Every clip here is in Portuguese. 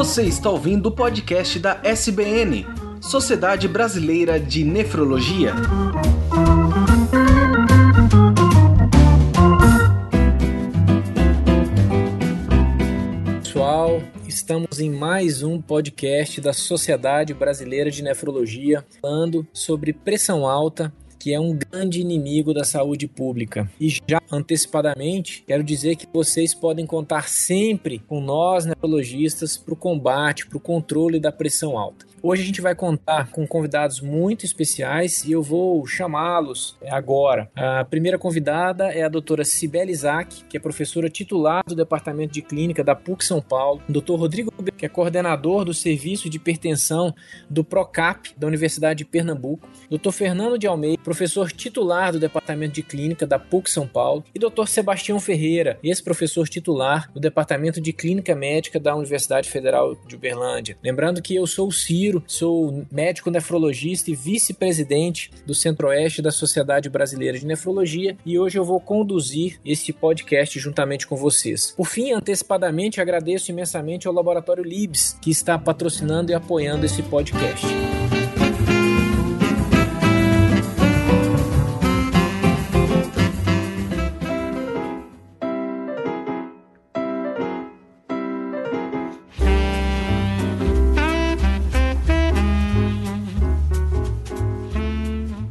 Você está ouvindo o podcast da SBN, Sociedade Brasileira de Nefrologia. Pessoal, estamos em mais um podcast da Sociedade Brasileira de Nefrologia, falando sobre pressão alta que é um grande inimigo da saúde pública. E já antecipadamente, quero dizer que vocês podem contar sempre com nós, nefrologistas, para o combate, para o controle da pressão alta. Hoje a gente vai contar com convidados muito especiais e eu vou chamá-los agora. A primeira convidada é a doutora Cibele Isaac, que é professora titular do Departamento de Clínica da PUC São Paulo. O doutor Rodrigo, que é coordenador do Serviço de Hipertensão do PROCAP da Universidade de Pernambuco. Doutor Fernando de Almeida, professor titular do Departamento de Clínica da PUC São Paulo. E doutor Sebastião Ferreira, ex-professor titular do Departamento de Clínica Médica da Universidade Federal de Uberlândia. Lembrando que eu sou o Ciro sou médico nefrologista e vice-presidente do Centro-Oeste da Sociedade Brasileira de Nefrologia e hoje eu vou conduzir este podcast juntamente com vocês. Por fim, antecipadamente agradeço imensamente ao Laboratório Libs, que está patrocinando e apoiando esse podcast.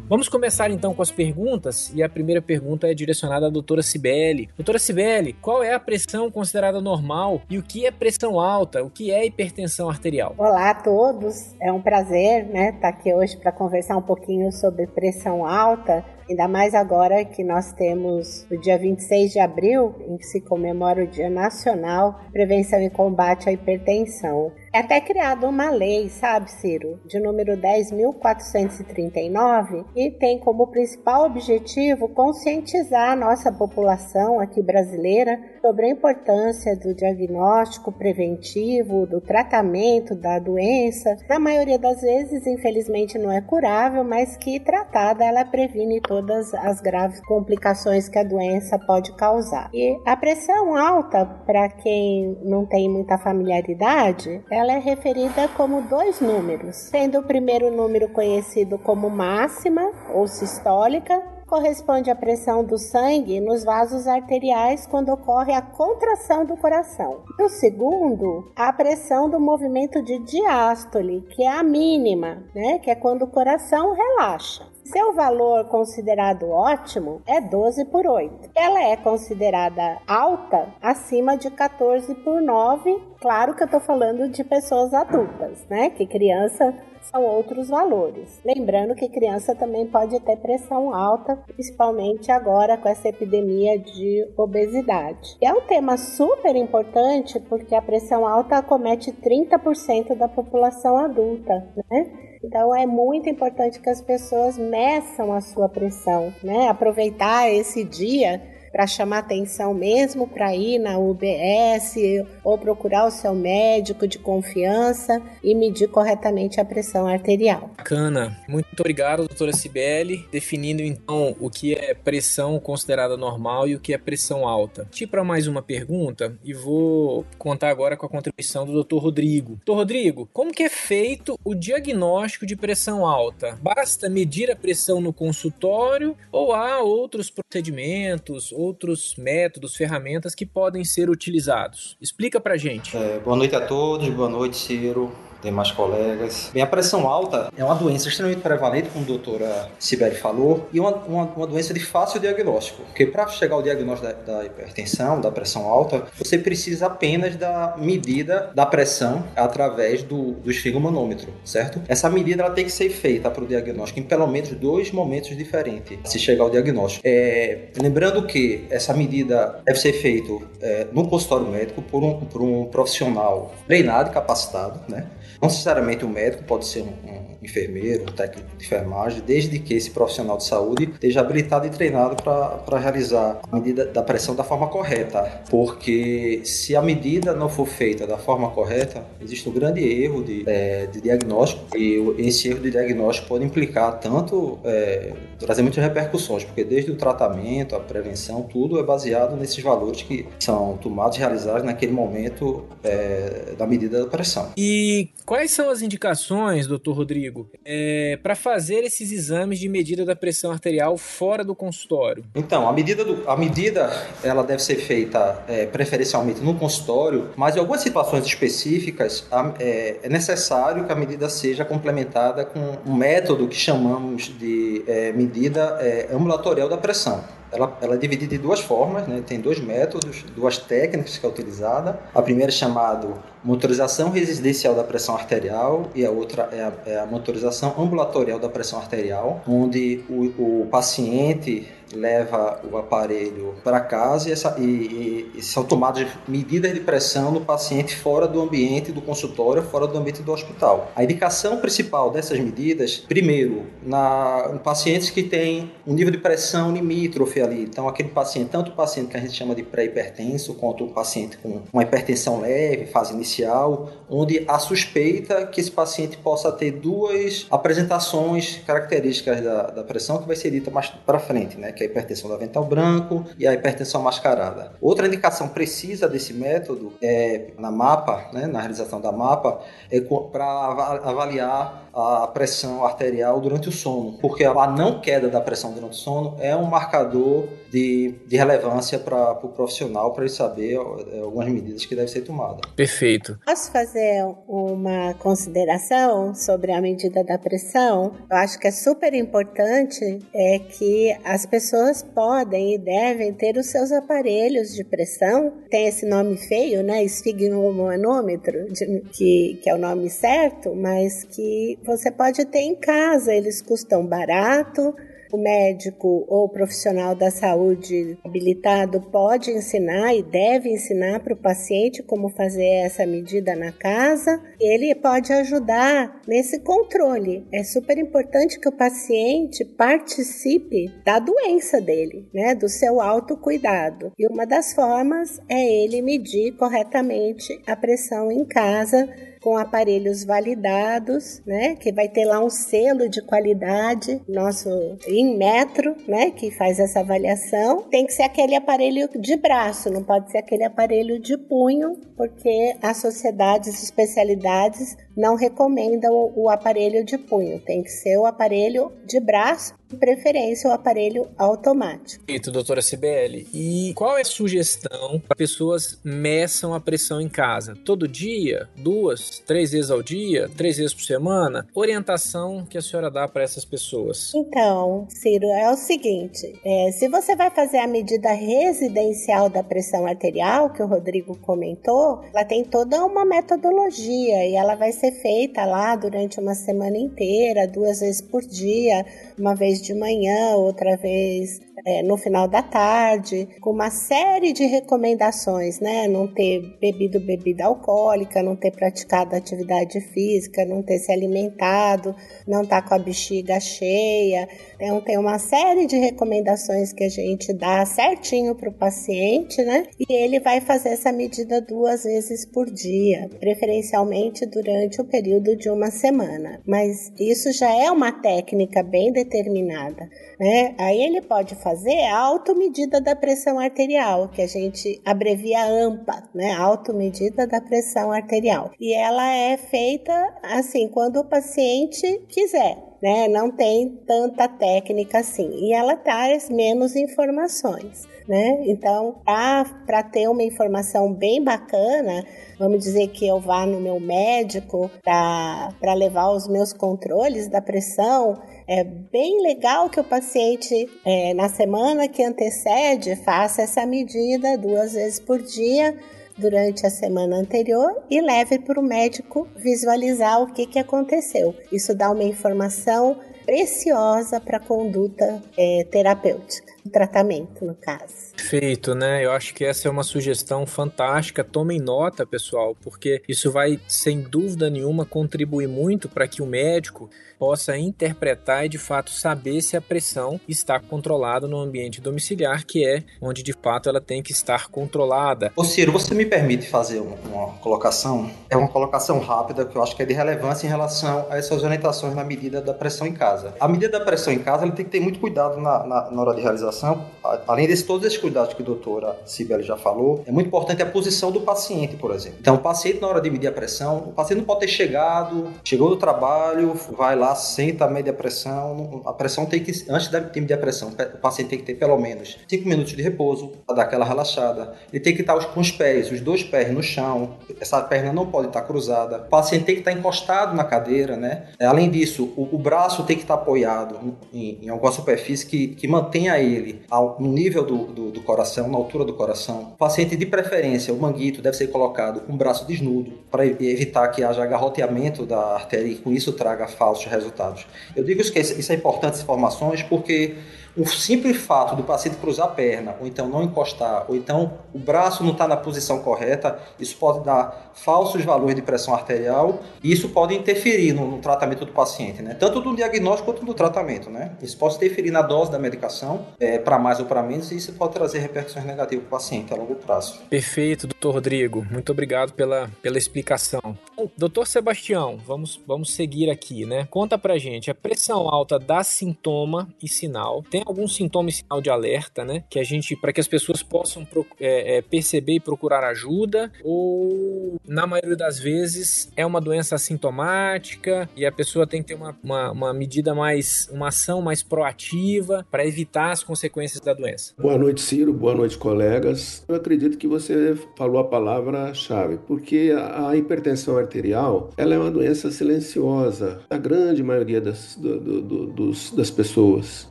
Vamos começar então com as perguntas e a primeira pergunta é direcionada à doutora Cibele. Doutora Cibele, qual é a pressão considerada normal e o que é pressão alta? O que é hipertensão arterial? Olá a todos, é um prazer né, estar aqui hoje para conversar um pouquinho sobre pressão alta. Ainda mais agora que nós temos o dia 26 de abril, em que se comemora o Dia Nacional de Prevenção e Combate à Hipertensão. É até criada uma lei, sabe, Ciro, de número 10.439, e tem como principal objetivo conscientizar a nossa população aqui brasileira sobre a importância do diagnóstico preventivo, do tratamento da doença. Na maioria das vezes, infelizmente, não é curável, mas que tratada ela previne todas as graves complicações que a doença pode causar. E a pressão alta, para quem não tem muita familiaridade, ela é referida como dois números, sendo o primeiro número conhecido como máxima ou sistólica, corresponde à pressão do sangue nos vasos arteriais quando ocorre a contração do coração. E o segundo, a pressão do movimento de diástole, que é a mínima, né? que é quando o coração relaxa. Seu valor considerado ótimo é 12 por 8. Ela é considerada alta acima de 14 por 9. Claro que eu estou falando de pessoas adultas, né? Que criança são outros valores. Lembrando que criança também pode ter pressão alta, principalmente agora com essa epidemia de obesidade. É um tema super importante porque a pressão alta acomete 30% da população adulta, né? Então é muito importante que as pessoas meçam a sua pressão, né? Aproveitar esse dia para chamar atenção mesmo, para ir na UBS ou procurar o seu médico de confiança e medir corretamente a pressão arterial. Bacana. Muito obrigado, doutora Cibele, definindo então o que é pressão considerada normal e o que é pressão alta. Te para mais uma pergunta e vou contar agora com a contribuição do doutor Rodrigo. Doutor Rodrigo, como que é feito o diagnóstico de pressão alta? Basta medir a pressão no consultório ou há outros procedimentos, outros métodos, ferramentas que podem ser utilizados? Explica pra gente. É, boa noite a todos, boa noite, Ciro demais colegas. Bem, a pressão alta é uma doença extremamente prevalente, como a doutora Sibeli falou, e uma, uma, uma doença de fácil diagnóstico, porque para chegar ao diagnóstico da, da, hipertensão, da pressão alta, você precisa apenas da medida da pressão através do, do esfigomanômetro, certo? Essa medida ela tem que ser feita para o diagnóstico em pelo menos dois momentos diferentes, se chegar ao diagnóstico. É, lembrando que essa medida deve ser feita é, no consultório médico por um, por um profissional treinado capacitado, né? Não necessariamente o médico, pode ser um, um enfermeiro, um técnico de enfermagem, desde que esse profissional de saúde esteja habilitado e treinado para realizar a medida da pressão da forma correta. Porque se a medida não for feita da forma correta, existe um grande erro de, é, de diagnóstico e esse erro de diagnóstico pode implicar tanto, é, trazer muitas repercussões, porque desde o tratamento, a prevenção, tudo é baseado nesses valores que são tomados e realizados naquele momento é, da medida da pressão. E quais são as indicações, doutor Rodrigo, é, para fazer esses exames de medida da pressão arterial fora do consultório? Então, a medida, do, a medida ela deve ser feita é, preferencialmente no consultório, mas em algumas situações específicas é, é, necessário que a medida seja complementada com um método que chamamos de é, medida é, ambulatorial da pressão. Ela, ela, é dividida em duas formas, né? tem dois métodos, duas técnicas que é utilizada. A primeira é chamada motorização residencial da pressão arterial e a outra é a, é a motorização ambulatorial da pressão arterial, onde o, o paciente leva o aparelho para casa e, essa, e, e, e, são tomadas medidas de pressão no paciente fora do ambiente do consultório, fora do ambiente do hospital. A indicação principal dessas medidas, primeiro, na, em pacientes que têm um nível de pressão limítrofe ali, então aquele paciente, tanto o paciente que a gente chama de pré-hipertenso, quanto o paciente com uma hipertensão leve, fase inicial, onde a suspeita que esse paciente possa ter duas apresentações características da, da pressão que vai ser dita mais para frente, né? Que é a hipertensão do avental branco e a hipertensão mascarada. Outra indicação precisa desse método é na mapa, né, na realização da mapa, é para avaliar a pressão arterial durante o sono, porque a não queda da pressão durante o sono é um marcador de, de relevância para o pro profissional para ele saber é, algumas medidas que devem ser tomadas. Perfeito. Posso fazer uma consideração sobre a medida da pressão? Eu acho que é super importante é que as pessoas podem e devem ter os seus aparelhos de pressão. Tem esse nome feio, né? Esfigmomanômetro, que, que é o nome certo, mas que você pode ter em casa. Eles custam barato, o médico ou profissional da saúde habilitado pode ensinar e deve ensinar para o paciente como fazer essa medida na casa. Ele pode ajudar nesse controle. É super importante que o paciente participe da doença dele, né, do seu autocuidado. E uma das formas é ele medir corretamente a pressão em casa com aparelhos validados, né? Que vai ter lá um selo de qualidade, nosso em metro, né? Que faz essa avaliação. Tem que ser aquele aparelho de braço, não pode ser aquele aparelho de punho, porque as sociedades, especialidades não recomendam o aparelho de punho. Tem que ser o aparelho de braço de preferência o aparelho automático. Eita, doutora CBL. E qual é a sugestão para pessoas meçam a pressão em casa? Todo dia? Duas? Três vezes ao dia? Três vezes por semana? Orientação que a senhora dá para essas pessoas? Então, Ciro, é o seguinte: é, se você vai fazer a medida residencial da pressão arterial, que o Rodrigo comentou, ela tem toda uma metodologia e ela vai ser feita lá durante uma semana inteira, duas vezes por dia, uma vez de manhã, outra vez é, no final da tarde, com uma série de recomendações, né? Não ter bebido bebida alcoólica, não ter praticado atividade física, não ter se alimentado, não estar tá com a bexiga cheia. Então, tem uma série de recomendações que a gente dá certinho para o paciente, né? E ele vai fazer essa medida duas vezes por dia, preferencialmente durante o período de uma semana. Mas isso já é uma técnica bem determinada, né? Aí ele pode fazer fazer a automedida da pressão arterial, que a gente abrevia AMPA, né? Automedida da pressão arterial. E ela é feita assim quando o paciente quiser. Né? Não tem tanta técnica assim. E ela traz menos informações. Né? Então, para ter uma informação bem bacana, vamos dizer que eu vá no meu médico para levar os meus controles da pressão, é bem legal que o paciente, é, na semana que antecede, faça essa medida duas vezes por dia durante a semana anterior e leve para o médico visualizar o que, que aconteceu. Isso dá uma informação preciosa para a conduta é, terapêutica, tratamento, no caso. Perfeito, né? Eu acho que essa é uma sugestão fantástica. Tomem nota, pessoal, porque isso vai, sem dúvida nenhuma, contribuir muito para que o médico possa interpretar e de fato saber se a pressão está controlada no ambiente domiciliar, que é onde de fato ela tem que estar controlada. Ô Ciro, você me permite fazer uma, uma colocação? É uma colocação rápida que eu acho que é de relevância em relação a essas orientações na medida da pressão em casa. A medida da pressão em casa ele tem que ter muito cuidado na, na, na hora de realização. Além de todos esses cuidados que a doutora Sibeli já falou, é muito importante a posição do paciente, por exemplo. Então, o paciente, na hora de medir a pressão, o paciente não pode ter chegado, chegou do trabalho, vai lá, senta, mede a pressão. A pressão tem que, antes de medir a pressão, o paciente tem que ter pelo menos 5 minutos de repouso para dar aquela relaxada. Ele tem que estar com os pés, os dois pés no chão, essa perna não pode estar cruzada. O paciente tem que estar encostado na cadeira, né? Além disso, o, o braço tem que estar apoiado em, em alguma superfície que, que mantenha ele ao, no nível do, do, do coração, na altura do coração. O paciente, de preferência, o manguito deve ser colocado com o braço desnudo para evitar que haja agarroteamento da artéria e com isso traga falsos resultados. Eu digo que isso é importante, essas informações, porque o simples fato do paciente cruzar a perna, ou então não encostar, ou então o braço não está na posição correta, isso pode dar falsos valores de pressão arterial e isso pode interferir no, no tratamento do paciente, né? Tanto do diagnóstico quanto do tratamento, né? Isso pode interferir na dose da medicação, é, para mais ou para menos, e isso pode trazer repercussões negativas para o paciente a longo prazo. Perfeito, doutor Rodrigo. Muito obrigado pela, pela explicação. doutor Sebastião, vamos, vamos seguir aqui, né? Conta pra gente, a pressão alta dá sintoma e sinal. Tem algum sintoma e sinal de alerta, né? Que a gente, para que as pessoas possam é, é, perceber e procurar ajuda, ou na maioria das vezes é uma doença assintomática e a pessoa tem que ter uma, uma, uma medida mais, uma ação mais proativa para evitar as consequências da doença. Boa noite, Ciro. Boa noite, colegas. Eu acredito que você falou a palavra-chave, porque a hipertensão arterial ela é uma doença silenciosa, na grande maioria das, do, do, do, dos, das pessoas.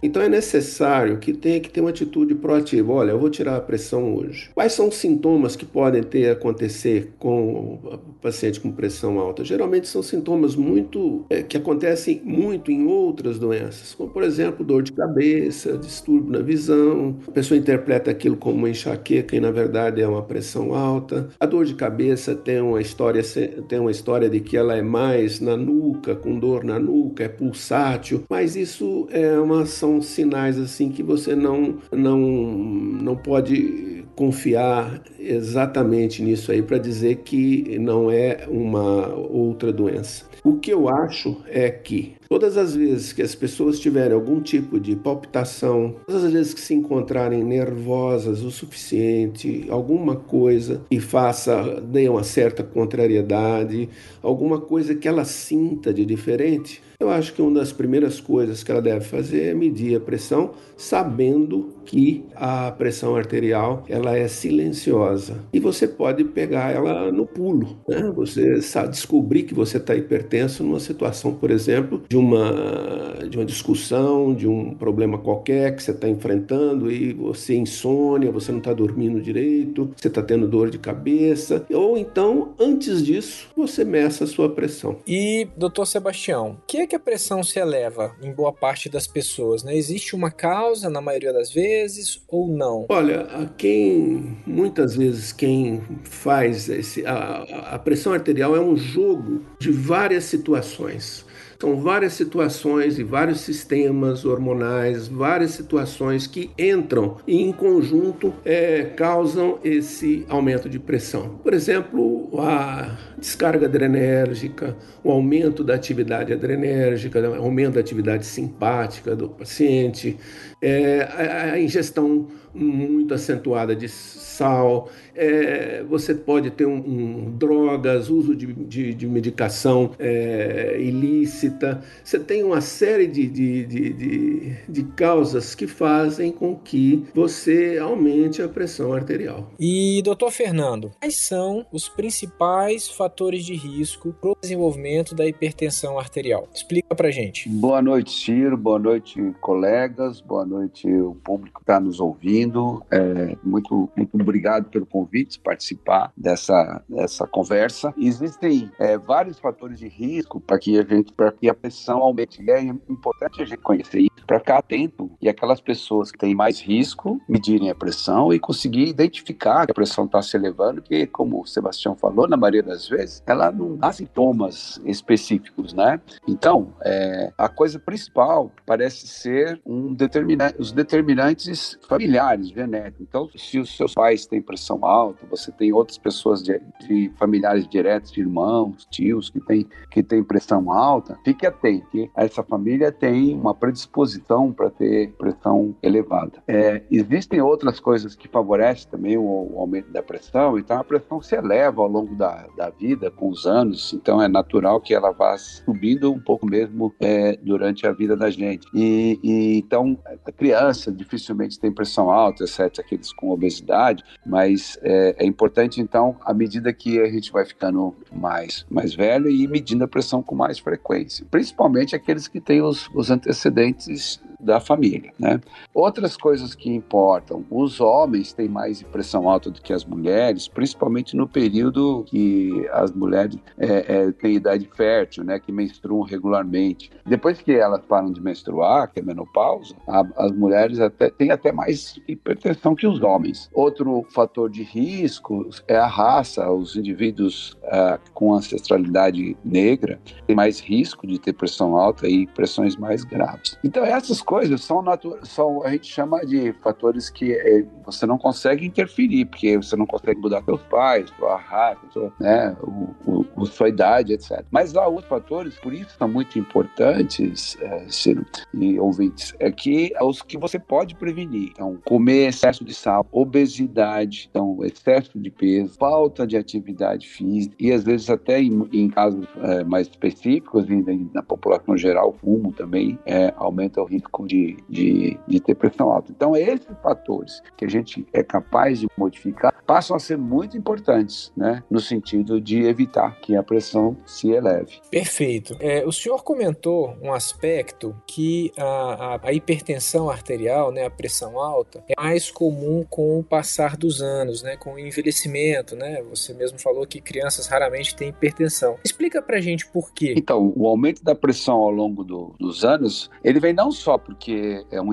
Então é necessário necessário que tenha que ter uma atitude proativa. Olha, eu vou tirar a pressão hoje. Quais são os sintomas que podem ter acontecer com paciente com pressão alta? Geralmente são sintomas muito é, que acontecem muito em outras doenças, como por exemplo dor de cabeça, distúrbio na visão. A pessoa interpreta aquilo como uma enxaqueca e na verdade é uma pressão alta. A dor de cabeça tem uma história tem uma história de que ela é mais na nuca, com dor na nuca, é pulsátil, mas isso é uma são sinais assim que você não não não pode confiar exatamente nisso aí para dizer que não é uma outra doença. O que eu acho é que todas as vezes que as pessoas tiverem algum tipo de palpitação, todas as vezes que se encontrarem nervosas o suficiente, alguma coisa que faça, dê uma certa contrariedade, alguma coisa que ela sinta de diferente, eu acho que uma das primeiras coisas que ela deve fazer é medir a pressão, sabendo que a pressão arterial ela é silenciosa e você pode pegar ela no pulo, né? Você sabe descobrir que você está hipertenso numa situação, por exemplo, de uma de uma discussão, de um problema qualquer que você está enfrentando e você insônia, você não está dormindo direito, você está tendo dor de cabeça, ou então antes disso você meça a sua pressão. E doutor Sebastião, que é que a pressão se eleva em boa parte das pessoas? Né? Existe uma causa na maioria das vezes ou não? Olha, quem muitas vezes quem faz esse, a, a pressão arterial é um jogo de várias situações. São várias situações e vários sistemas hormonais, várias situações que entram e em conjunto é, causam esse aumento de pressão. Por exemplo, a descarga adrenérgica, o aumento da atividade adrenérgica, o aumento da atividade simpática do paciente, é, a, a ingestão muito acentuada de sal, é, você pode ter um, um drogas, uso de, de, de medicação é, ilícita. Você tem uma série de, de, de, de, causas que fazem com que você aumente a pressão arterial. E, doutor Fernando, quais são os principais fatores de risco para o desenvolvimento da hipertensão arterial? Explica para gente. Boa noite, Ciro. Boa noite, colegas. Boa noite, o público que está nos ouvindo é, muito, muito obrigado pelo convite, participar dessa, dessa conversa. Existem é, vários fatores de risco para que a gente, para que a pressão aumente. E é importante a gente conhecer isso para ficar atento e aquelas pessoas que têm mais risco medirem a pressão e conseguir identificar que a pressão está se elevando, que como o Sebastião falou, na maioria das vezes, ela não dá sintomas específicos, né? Então, é, a coisa principal parece ser um determinante, os determinantes familiares, genéticos. Então, se os seus pais têm pressão alta, você tem outras pessoas de, de familiares diretos, irmãos, tios que têm que tem pressão alta, fique atento. Essa família tem uma predisposição para ter pressão elevada. É, existem outras coisas que favorecem também o, o, aumento da pressão, então a pressão se eleva ao longo da, da vida, com os anos, então é natural que ela vá subindo um pouco mesmo é, durante a vida da gente. E, e, então, a criança dificilmente tem pressão alta, exceto aqueles com obesidade, mas é, é, importante, então, à medida que a gente vai ficando mais, mais velho e medindo a pressão com mais frequência, principalmente aqueles que têm os, os antecedentes da família, né? Outras coisas que importam, os homens têm mais pressão alta do que as mulheres, principalmente no período que as mulheres é, é, têm idade fértil, né, que menstruam regularmente. Depois que elas param de menstruar, que é menopausa, a, as mulheres até, têm até mais hipertensão que os homens. Outro fator de risco é a raça, os indivíduos uh, com ancestralidade negra têm mais risco de ter pressão alta e pressões mais graves. Então essas coisas são, são a gente chama de fatores que é, você não consegue interferir, porque você não consegue mudar seus pais, sua raça, sua, né, o, o, sua idade, etc. Mas há outros fatores, por isso são muito importantes, é, Ciro e ouvintes, é que é os que você pode prevenir. Então, comer excesso de sal, obesidade, então, excesso de peso, falta de atividade física, e às vezes até em, em casos é, mais específicos, na população geral, fumo também é, aumenta o risco de, de, de ter pressão alta. Então, esses fatores que a gente é capaz de modificar passam a ser muito importantes, né, no sentido de evitar que a pressão se eleve. Perfeito. É, o senhor comentou um aspecto que a, a, a, hipertensão arterial, né, a pressão alta, é mais comum com o passar dos anos, né, com o envelhecimento, né? Você mesmo falou que crianças raramente têm hipertensão. Explica pra gente por quê. Então, o aumento da pressão ao longo do, dos anos, ele vem não só porque é um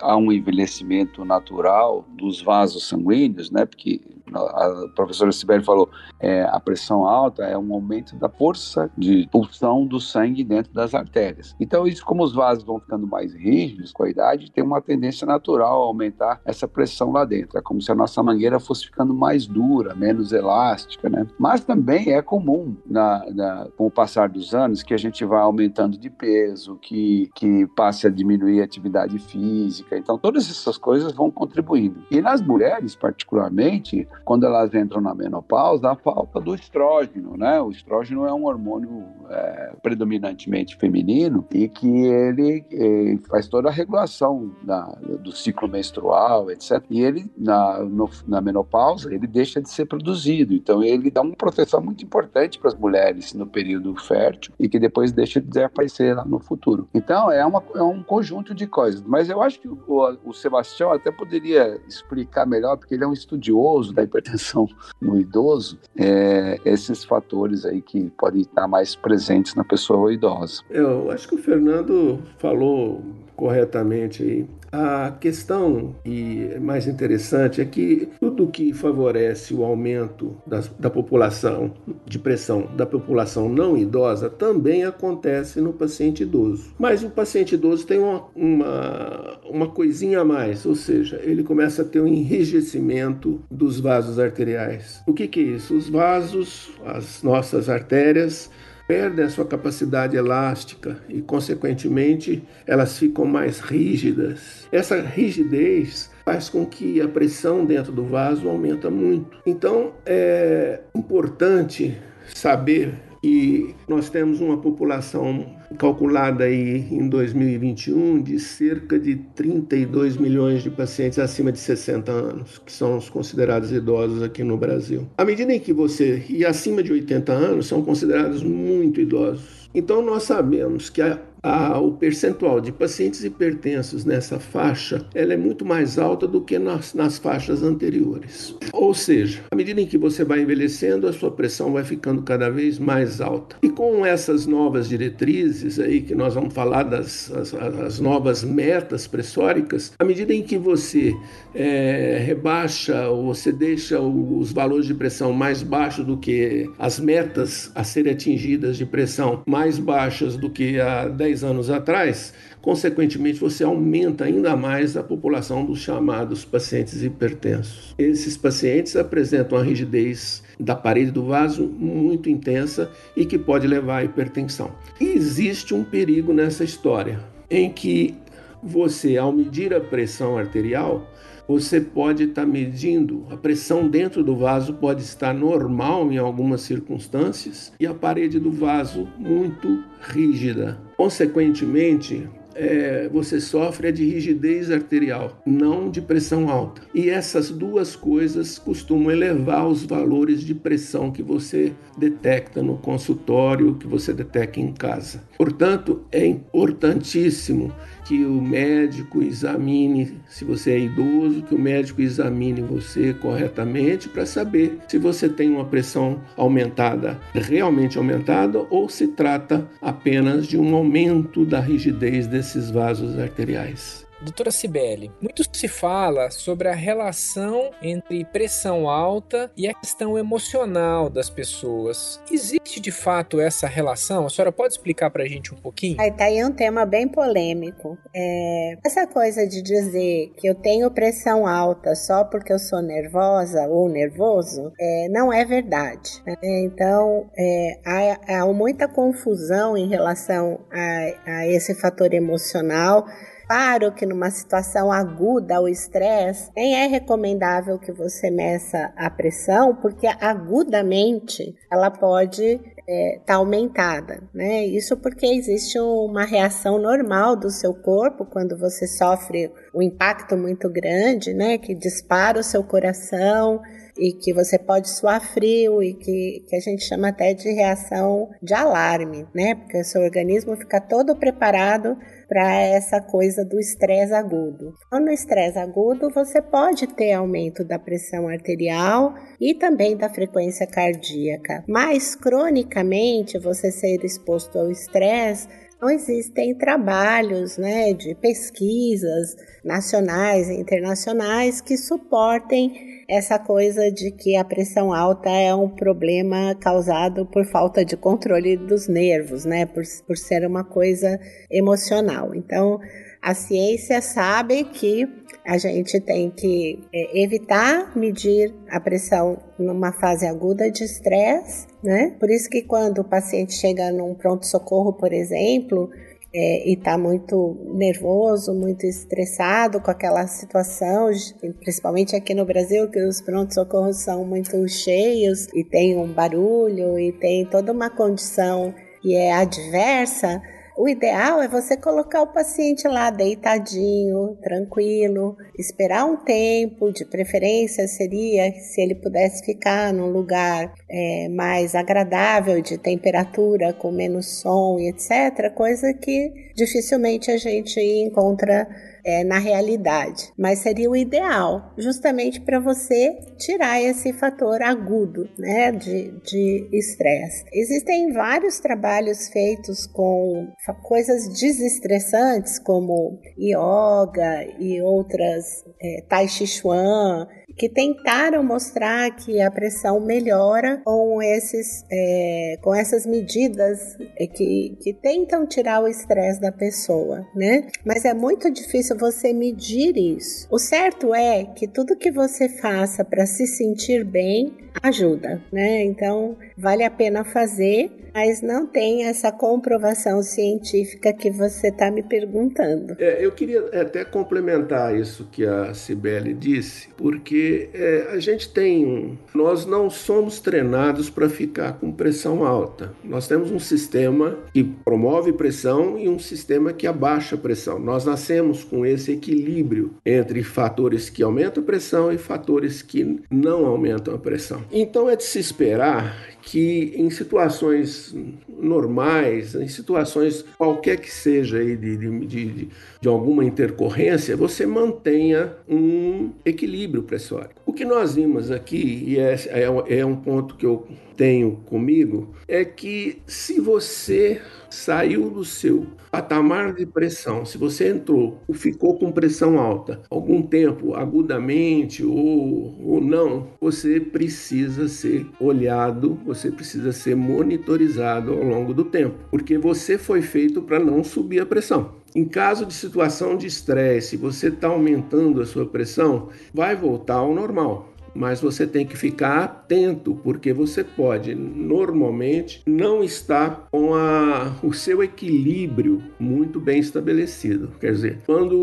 há um envelhecimento natural dos vasos sanguíneos, né? Porque a professora Sibeli falou, é, a pressão alta é um aumento da força de pulsão do sangue dentro das artérias. Então, isso como os vasos vão ficando mais rígidos com a idade, tem uma tendência natural a aumentar essa pressão lá dentro. É como se a nossa mangueira fosse ficando mais dura, menos elástica, né? Mas também é comum, na, na, com o passar dos anos, que a gente vai aumentando de peso, que, que passe a diminuir a atividade física. Então, todas essas coisas vão contribuindo. E nas mulheres, particularmente, quando elas entram na menopausa, a falta do estrógeno, né? O estrógeno é um hormônio é, predominantemente feminino e que ele é, faz toda a regulação da, do ciclo menstrual, etc. E ele, na, no, na menopausa, ele deixa de ser produzido. Então, ele dá uma proteção muito importante para as mulheres no período fértil e que depois deixa de desaparecer lá no futuro. Então, é, uma, é um conjunto de coisas. Mas eu acho que o, o Sebastião até poderia explicar melhor, porque ele é um estudioso da hipertensão no idoso, é, esses fatores aí que podem estar mais presentes na pessoa idosa. Eu acho que o Fernando falou corretamente aí. A questão e mais interessante é que tudo que favorece o aumento da, da população de pressão da população não idosa também acontece no paciente idoso. Mas o paciente idoso tem uma, uma, uma coisinha a mais, ou seja, ele começa a ter um enrijecimento dos vasos arteriais. O que, que é isso? Os vasos, as nossas artérias, perdem a sua capacidade elástica e, consequentemente, elas ficam mais rígidas. Essa rigidez faz com que a pressão dentro do vaso aumenta muito. Então, é importante saber que nós temos uma população calculada aí em 2021 de cerca de 32 milhões de pacientes acima de 60 anos, que são os considerados idosos aqui no Brasil. À medida em que você e acima de 80 anos são considerados muito idosos. Então nós sabemos que a a, o percentual de pacientes hipertensos nessa faixa ela é muito mais alta do que nas, nas faixas anteriores. Ou seja, à medida em que você vai envelhecendo, a sua pressão vai ficando cada vez mais alta. E com essas novas diretrizes aí, que nós vamos falar das as, as novas metas pressóricas, à medida em que você é, rebaixa ou você deixa os valores de pressão mais baixos do que as metas a serem atingidas de pressão mais baixas do que há 10 anos atrás, consequentemente você aumenta ainda mais a população dos chamados pacientes hipertensos. Esses pacientes apresentam a rigidez da parede do vaso muito intensa e que pode levar à hipertensão. E existe um perigo nessa história, em que você, ao medir a pressão arterial, você pode estar tá medindo, a pressão dentro do vaso pode estar normal em algumas circunstâncias e a parede do vaso muito rígida. Consequentemente, é, você sofre é de rigidez arterial, não de pressão alta. E essas duas coisas costumam elevar os valores de pressão que você detecta no consultório, que você detecta em casa. Portanto, é importantíssimo que o médico examine, se você é idoso, que o médico examine você corretamente para saber se você tem uma pressão aumentada, realmente aumentada, ou se trata apenas de um aumento da rigidez desses vasos arteriais. Doutora Cibele, muito se fala sobre a relação entre pressão alta e a questão emocional das pessoas. Existe de fato essa relação? A senhora pode explicar para a gente um pouquinho? Aí tá aí um tema bem polêmico. É, essa coisa de dizer que eu tenho pressão alta só porque eu sou nervosa ou nervoso é, não é verdade. Né? Então é, há, há muita confusão em relação a, a esse fator emocional Claro que numa situação aguda, o estresse, nem é recomendável que você meça a pressão, porque agudamente ela pode estar é, tá aumentada, né? Isso porque existe uma reação normal do seu corpo quando você sofre um impacto muito grande, né? Que dispara o seu coração e que você pode suar frio e que, que a gente chama até de reação de alarme, né? Porque o seu organismo fica todo preparado para essa coisa do estresse agudo. Então, no estresse agudo, você pode ter aumento da pressão arterial e também da frequência cardíaca, mas cronicamente você ser exposto ao estresse não existem trabalhos né, de pesquisas nacionais e internacionais que suportem essa coisa de que a pressão alta é um problema causado por falta de controle dos nervos, né? Por, por ser uma coisa emocional. Então, a ciência sabe que a gente tem que é, evitar medir a pressão numa fase aguda de estresse, né? Por isso que quando o paciente chega num pronto-socorro, por exemplo, é, e está muito nervoso, muito estressado com aquela situação, principalmente aqui no Brasil, que os prontos-socorros são muito cheios e tem um barulho e tem toda uma condição que é adversa, o ideal é você colocar o paciente lá deitadinho, tranquilo, esperar um tempo, de preferência seria se ele pudesse ficar num lugar é, mais agradável de temperatura, com menos som e etc. Coisa que dificilmente a gente encontra é, na realidade, mas seria o ideal, justamente para você tirar esse fator agudo, né, de estresse. Existem vários trabalhos feitos com coisas desestressantes, como yoga e outras, é, tai chi chuan, que tentaram mostrar que a pressão melhora com, esses, é, com essas medidas é, que, que tentam tirar o estresse da pessoa, né? Mas é muito difícil você medir isso. O certo é que tudo que você faça para se sentir bem ajuda, né? Então vale a pena fazer, mas não tem essa comprovação científica que você está me perguntando. É, eu queria até complementar isso que a Cibele disse, porque é, a gente tem, nós não somos treinados para ficar com pressão alta. Nós temos um sistema que promove pressão e um sistema que abaixa pressão. Nós nascemos com esse equilíbrio entre fatores que aumentam a pressão e fatores que não aumentam a pressão. Então é de se esperar que em situações normais, em situações qualquer que seja aí de, de, de, de alguma intercorrência, você mantenha um equilíbrio pressórico. O que nós vimos aqui, e é, é, é um ponto que eu tenho comigo, é que se você saiu do seu patamar de pressão, se você entrou ou ficou com pressão alta algum tempo, agudamente ou, ou não, você precisa ser olhado, você precisa ser monitorizado ao longo do tempo, porque você foi feito para não subir a pressão. Em caso de situação de estresse, você está aumentando a sua pressão, vai voltar ao normal mas você tem que ficar atento, porque você pode normalmente não estar com a, o seu equilíbrio muito bem estabelecido. Quer dizer, quando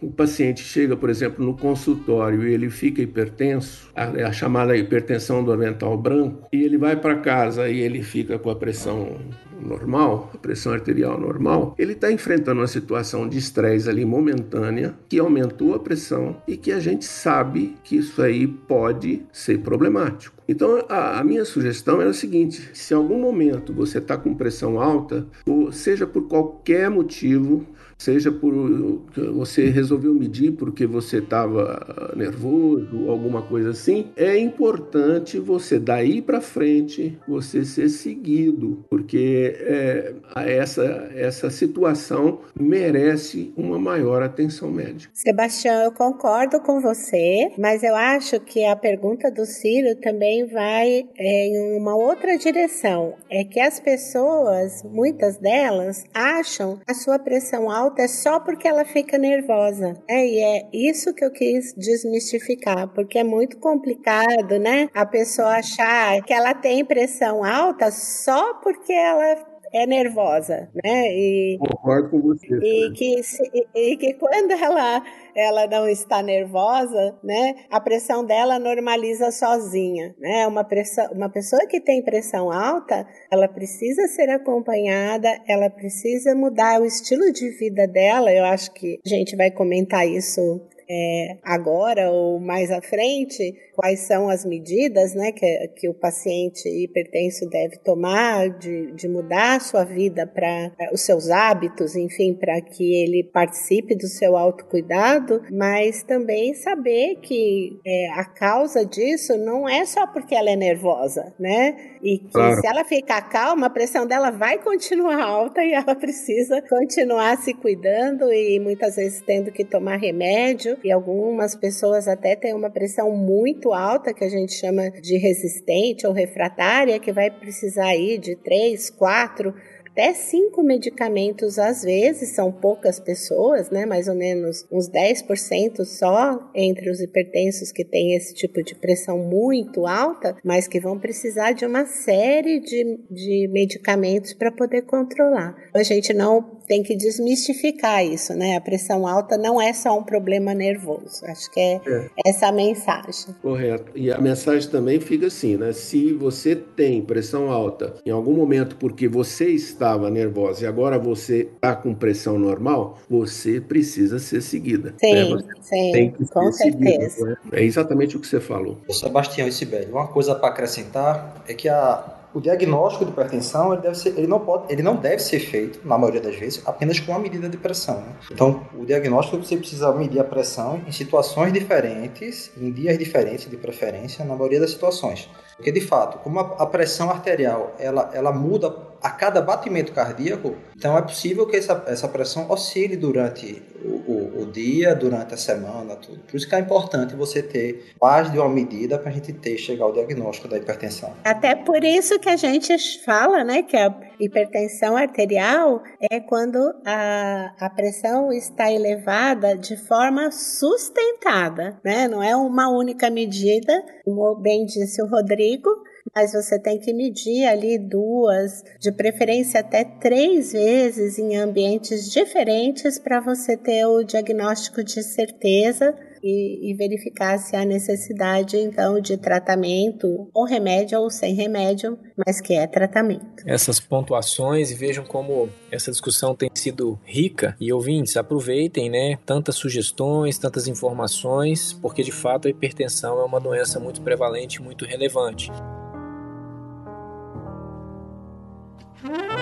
o paciente chega, por exemplo, no consultório e ele fica hipertenso, a, a chamada hipertensão do avental branco, e ele vai para casa e ele fica com a pressão normal, a pressão arterial normal, ele está enfrentando uma situação de estresse ali momentânea que aumentou a pressão e que a gente sabe que isso aí pode ser problemático. Então, a, a, minha sugestão é o seguinte: se em algum momento você está com pressão alta, ou seja por qualquer motivo, seja por você resolveu medir porque você estava nervoso, alguma coisa assim, é importante você daí para frente você ser seguido, porque é, essa essa situação merece uma maior atenção médica. Sebastião, eu concordo com você, mas eu acho que a pergunta do Ciro também vai é, em uma outra direção. É que as pessoas, muitas delas, acham a sua pressão alta é só porque ela fica nervosa. É, e é isso que eu quis desmistificar, porque é muito complicado, né? A pessoa achar que ela tem pressão alta só porque ela é nervosa, né? E, Concordo com você. E que, e, e que quando ela, ela não está nervosa, né? A pressão dela normaliza sozinha, né? Uma, pressão, uma pessoa que tem pressão alta, ela precisa ser acompanhada, ela precisa mudar o estilo de vida dela. Eu acho que a gente vai comentar isso é, agora ou mais à frente, quais são as medidas né, que, que o paciente hipertenso deve tomar de, de mudar a sua vida para os seus hábitos, enfim, para que ele participe do seu autocuidado, mas também saber que é, a causa disso não é só porque ela é nervosa, né? E que claro. se ela ficar calma, a pressão dela vai continuar alta e ela precisa continuar se cuidando e muitas vezes tendo que tomar remédio. E algumas pessoas até têm uma pressão muito alta, que a gente chama de resistente ou refratária, que vai precisar ir de 3, 4 até cinco medicamentos às vezes, são poucas pessoas, né? Mais ou menos uns 10% só entre os hipertensos que têm esse tipo de pressão muito alta, mas que vão precisar de uma série de, de medicamentos para poder controlar. A gente não tem que desmistificar isso, né? A pressão alta não é só um problema nervoso. Acho que é, é. essa a mensagem. Correto. E a mensagem também fica assim, né? Se você tem pressão alta em algum momento porque você estava nervosa e agora você está com pressão normal, você precisa ser seguida. Sim, né? sim, com certeza. Seguido, né? É exatamente o que você falou. Sebastião e Sibeli, uma coisa para acrescentar é que a o diagnóstico de hipertensão ele, deve ser, ele, não pode, ele não deve ser feito, na maioria das vezes, apenas com uma medida de pressão. Né? Então, o diagnóstico você precisa medir a pressão em situações diferentes, em dias diferentes de preferência, na maioria das situações. Porque, de fato, como a, pressão arterial ela, ela muda a cada batimento cardíaco, então é possível que essa, essa pressão oscile durante o, o, o dia, durante a semana, tudo. Por isso que é importante você ter mais de uma medida para a gente ter, chegar ao diagnóstico da hipertensão. Até por isso que a gente fala, né, que a hipertensão arterial é quando a, a pressão está elevada de forma sustentada, né? Não é uma única medida, como bem disse o Rodrigo, mas você tem que medir ali duas, de preferência até três vezes em ambientes diferentes para você ter o diagnóstico de certeza e, e, verificar se há necessidade então de tratamento ou remédio ou sem remédio, mas que é tratamento. Essas pontuações e vejam como essa discussão tem sido rica e ouvintes aproveitem, né? Tantas sugestões, tantas informações, porque de fato a hipertensão é uma doença muito prevalente, muito relevante. Mm-hmm.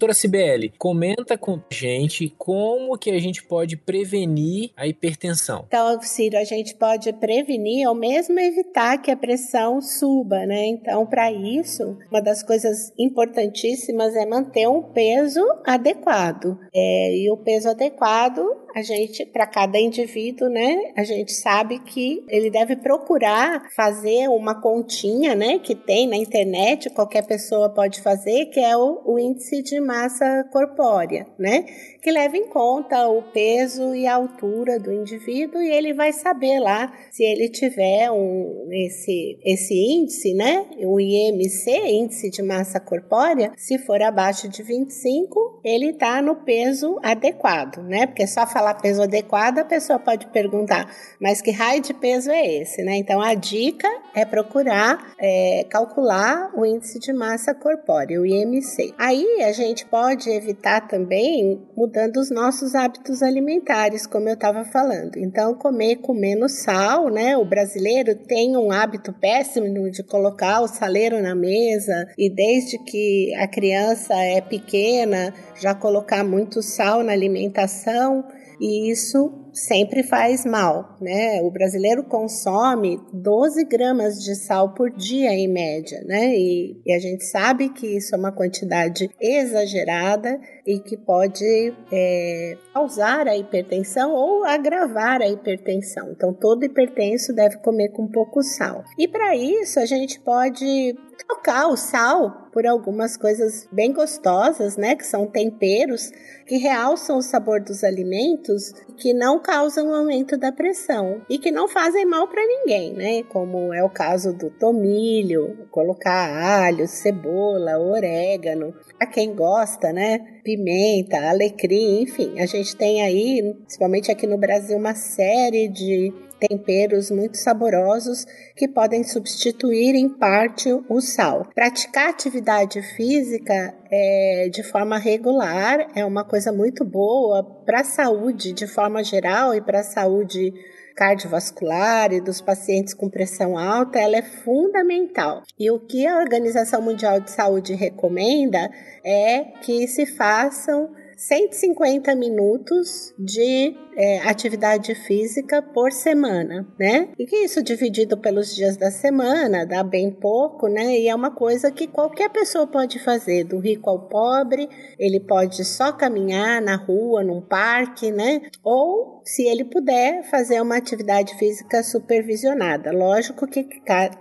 Doutora Cibele, comenta com a gente como que a gente pode prevenir a hipertensão. Então, Ciro, a gente pode prevenir ou mesmo evitar que a pressão suba, né? Então, para isso, uma das coisas importantíssimas é manter um peso adequado. É, e o peso adequado a gente, para cada indivíduo, né, a gente sabe que ele deve procurar fazer uma continha, né, que tem na internet, qualquer pessoa pode fazer, que é o, o índice de massa corpórea, né, que leva em conta o peso e a altura do indivíduo e ele vai saber lá se ele tiver um, esse, esse índice, né, o IMC, índice de massa corpórea, se for abaixo de 25, ele está no peso adequado, né, porque só falar peso adequado, a pessoa pode perguntar, mas que raio de peso é esse, né? Então a dica é procurar é, calcular o índice de massa corpórea, o IMC. Aí a gente pode evitar também mudando os nossos hábitos alimentares, como eu estava falando. Então comer com menos sal, né? O brasileiro tem um hábito péssimo de colocar o saleiro na mesa e desde que a criança é pequena já colocar muito sal na alimentação e isso sempre faz mal, né? O brasileiro consome 12 gramas de sal por dia em média, né? E, e, a gente sabe que isso é uma quantidade exagerada e que pode é, causar a hipertensão ou agravar a hipertensão. Então, todo hipertenso deve comer com pouco sal. E para isso, a gente pode trocar o sal por algumas coisas bem gostosas, né? Que são temperos que realçam o sabor dos alimentos que não causam aumento da pressão e que não fazem mal para ninguém, né? Como é o caso do tomilho, colocar alho, cebola, orégano, a quem gosta, né? Pimenta, alecrim, enfim, a gente tem aí, principalmente aqui no Brasil, uma série de temperos muito saborosos que podem substituir em parte o sal. Praticar atividade física é, de forma regular é uma coisa muito boa para a saúde de forma geral e para a saúde cardiovascular e dos pacientes com pressão alta, ela é fundamental. E o que a Organização Mundial de Saúde recomenda é que se façam 150 minutos de é, atividade física por semana, né? E que isso dividido pelos dias da semana dá bem pouco, né? E é uma coisa que qualquer pessoa pode fazer, do rico ao pobre, ele pode só caminhar na rua, num parque, né? Ou se ele puder fazer uma atividade física supervisionada. Lógico que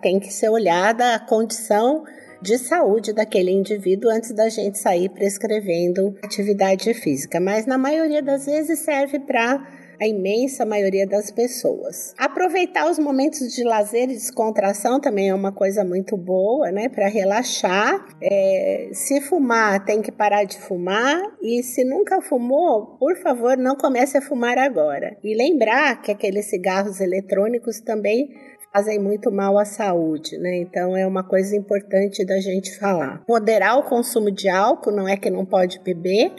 tem que ser olhada a condição de saúde daquele indivíduo antes da gente sair prescrevendo atividade física, mas na maioria das vezes serve para a imensa maioria das pessoas. Aproveitar os momentos de lazer e descontração também é uma coisa muito boa, né? Para relaxar. É, se fumar, tem que parar de fumar. E se nunca fumou, por favor, não comece a fumar agora. E lembrar que aqueles cigarros eletrônicos também fazem muito mal à saúde, né? Então é uma coisa importante da gente falar. Moderar o consumo de álcool, não é que não pode beber,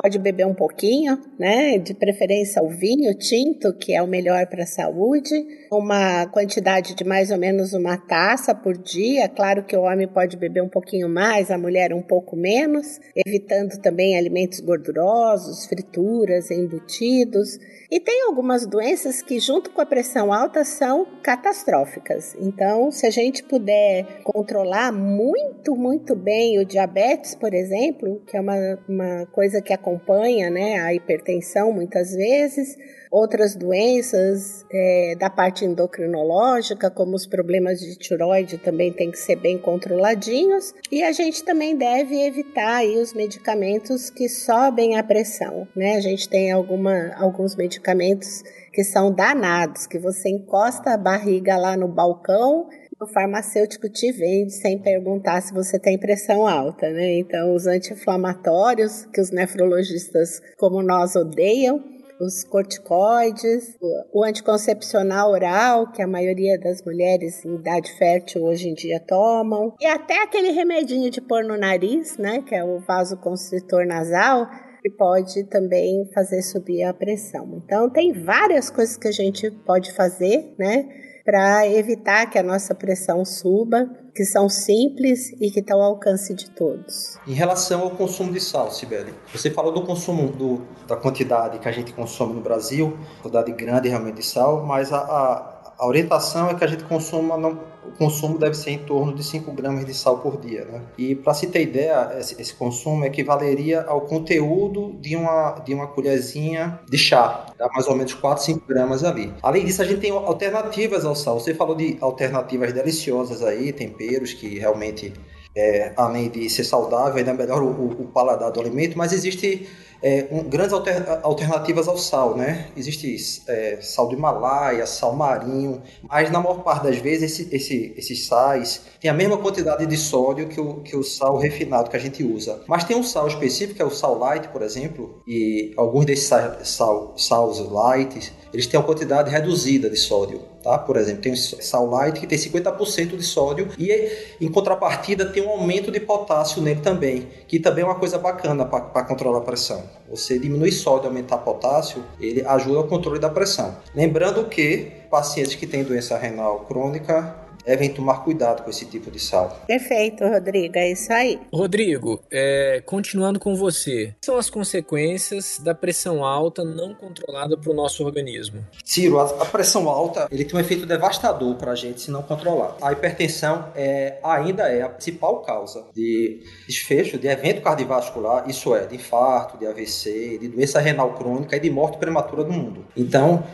pode beber um pouquinho, né? De preferência o vinho tinto, que é o melhor para a saúde. Uma quantidade de mais ou menos uma taça por dia. Claro que o homem pode beber um pouquinho mais, a mulher um pouco menos, evitando também alimentos gordurosos, frituras, embutidos. E tem algumas doenças que, junto com a pressão alta, são catastróficas. Então, se a gente puder controlar muito, muito bem o diabetes, por exemplo, que é uma, uma coisa que acompanha né, a hipertensão muitas vezes, outras doenças é, da parte endocrinológica, como os problemas de tiroide, também tem que ser bem controladinhos. E a gente também deve evitar aí os medicamentos que sobem a pressão. Né? A gente tem alguma, alguns medicamentos que são danados, que você encosta a barriga lá no balcão o farmacêutico te vende sem perguntar se você tem pressão alta, né? Então, os anti-inflamatórios, que os nefrologistas como nós odeiam, os corticoides, o anticoncepcional oral, que a maioria das mulheres em idade fértil hoje em dia tomam, e até aquele remedinho de pôr no nariz, né, que é o vasoconstritor nasal, que pode também fazer subir a pressão. Então, tem várias coisas que a gente pode fazer, né, para evitar que a nossa pressão suba, que são simples e que estão ao alcance de todos. Em relação ao consumo de sal, Sibeli, você falou do consumo do, da quantidade que a gente consome no Brasil, quantidade grande realmente de sal, mas a, a, a orientação é que a gente consuma não, o consumo deve ser em torno de 5 gramas de sal por dia. Né? E para se ter ideia, esse, esse, consumo equivaleria ao conteúdo de uma, de uma colherzinha de chá, dá mais ou menos 4, 5 gramas ali. Além disso, a gente tem alternativas ao sal. Você falou de alternativas deliciosas aí, temperos que realmente, é, além de ser saudável, ainda melhora o, o, o paladar do alimento, mas existe é, um, grandes alter, alternativas ao sal, né? Existe é, sal do Himalaia, sal marinho, mas na maior parte das vezes esse, esse, esses sais têm a mesma quantidade de sódio que o, que o sal refinado que a gente usa. Mas tem um sal específico, que é o sal light, por exemplo, e alguns desses sal, sal, sals light, eles têm uma quantidade reduzida de sódio. Tá? Por exemplo, tem o light que tem 50% de sódio e em contrapartida tem um aumento de potássio nele também, que também é uma coisa bacana para controlar a pressão. Você diminui sódio, aumentar potássio, ele ajuda ao controle da pressão. Lembrando que pacientes que têm doença renal crônica devem tomar cuidado com esse tipo de sal. Perfeito, Rodrigo, é isso aí. Rodrigo, é, continuando com você, são as consequências da pressão alta não controlada para o nosso organismo? Ciro, a, a, pressão alta ele tem um efeito devastador para a gente se não controlar. A hipertensão é, ainda é a principal causa de desfecho de evento cardiovascular, isso é, de infarto, de AVC, de doença renal crônica e de morte prematura no mundo. Então,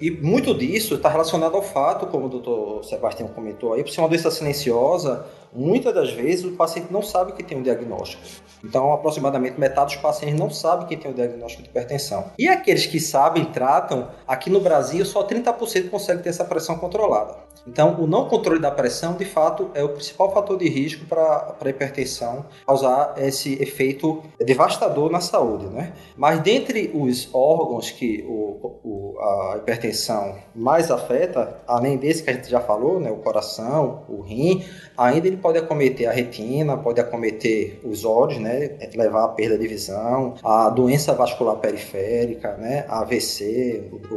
e muito disso está relacionado ao fato, como o doutor Sebastião comentou aí, por ser uma doença silenciosa, muitas das vezes o paciente não sabe que tem um diagnóstico. Então, aproximadamente metade dos pacientes não sabe que tem o um diagnóstico de hipertensão. E aqueles que sabem, tratam, aqui no Brasil só 30% conseguem ter essa pressão controlada. Então, o não controle da pressão, de fato, é o principal fator de risco para a hipertensão causar esse efeito devastador na saúde, né? Mas dentre os órgãos que o, o, a hipertensão mais afeta, além desse que a gente já falou, né, o coração, o rim, ainda ele pode acometer a retina, pode acometer os olhos, né, levar à perda de visão, a doença vascular periférica, né, AVC, o,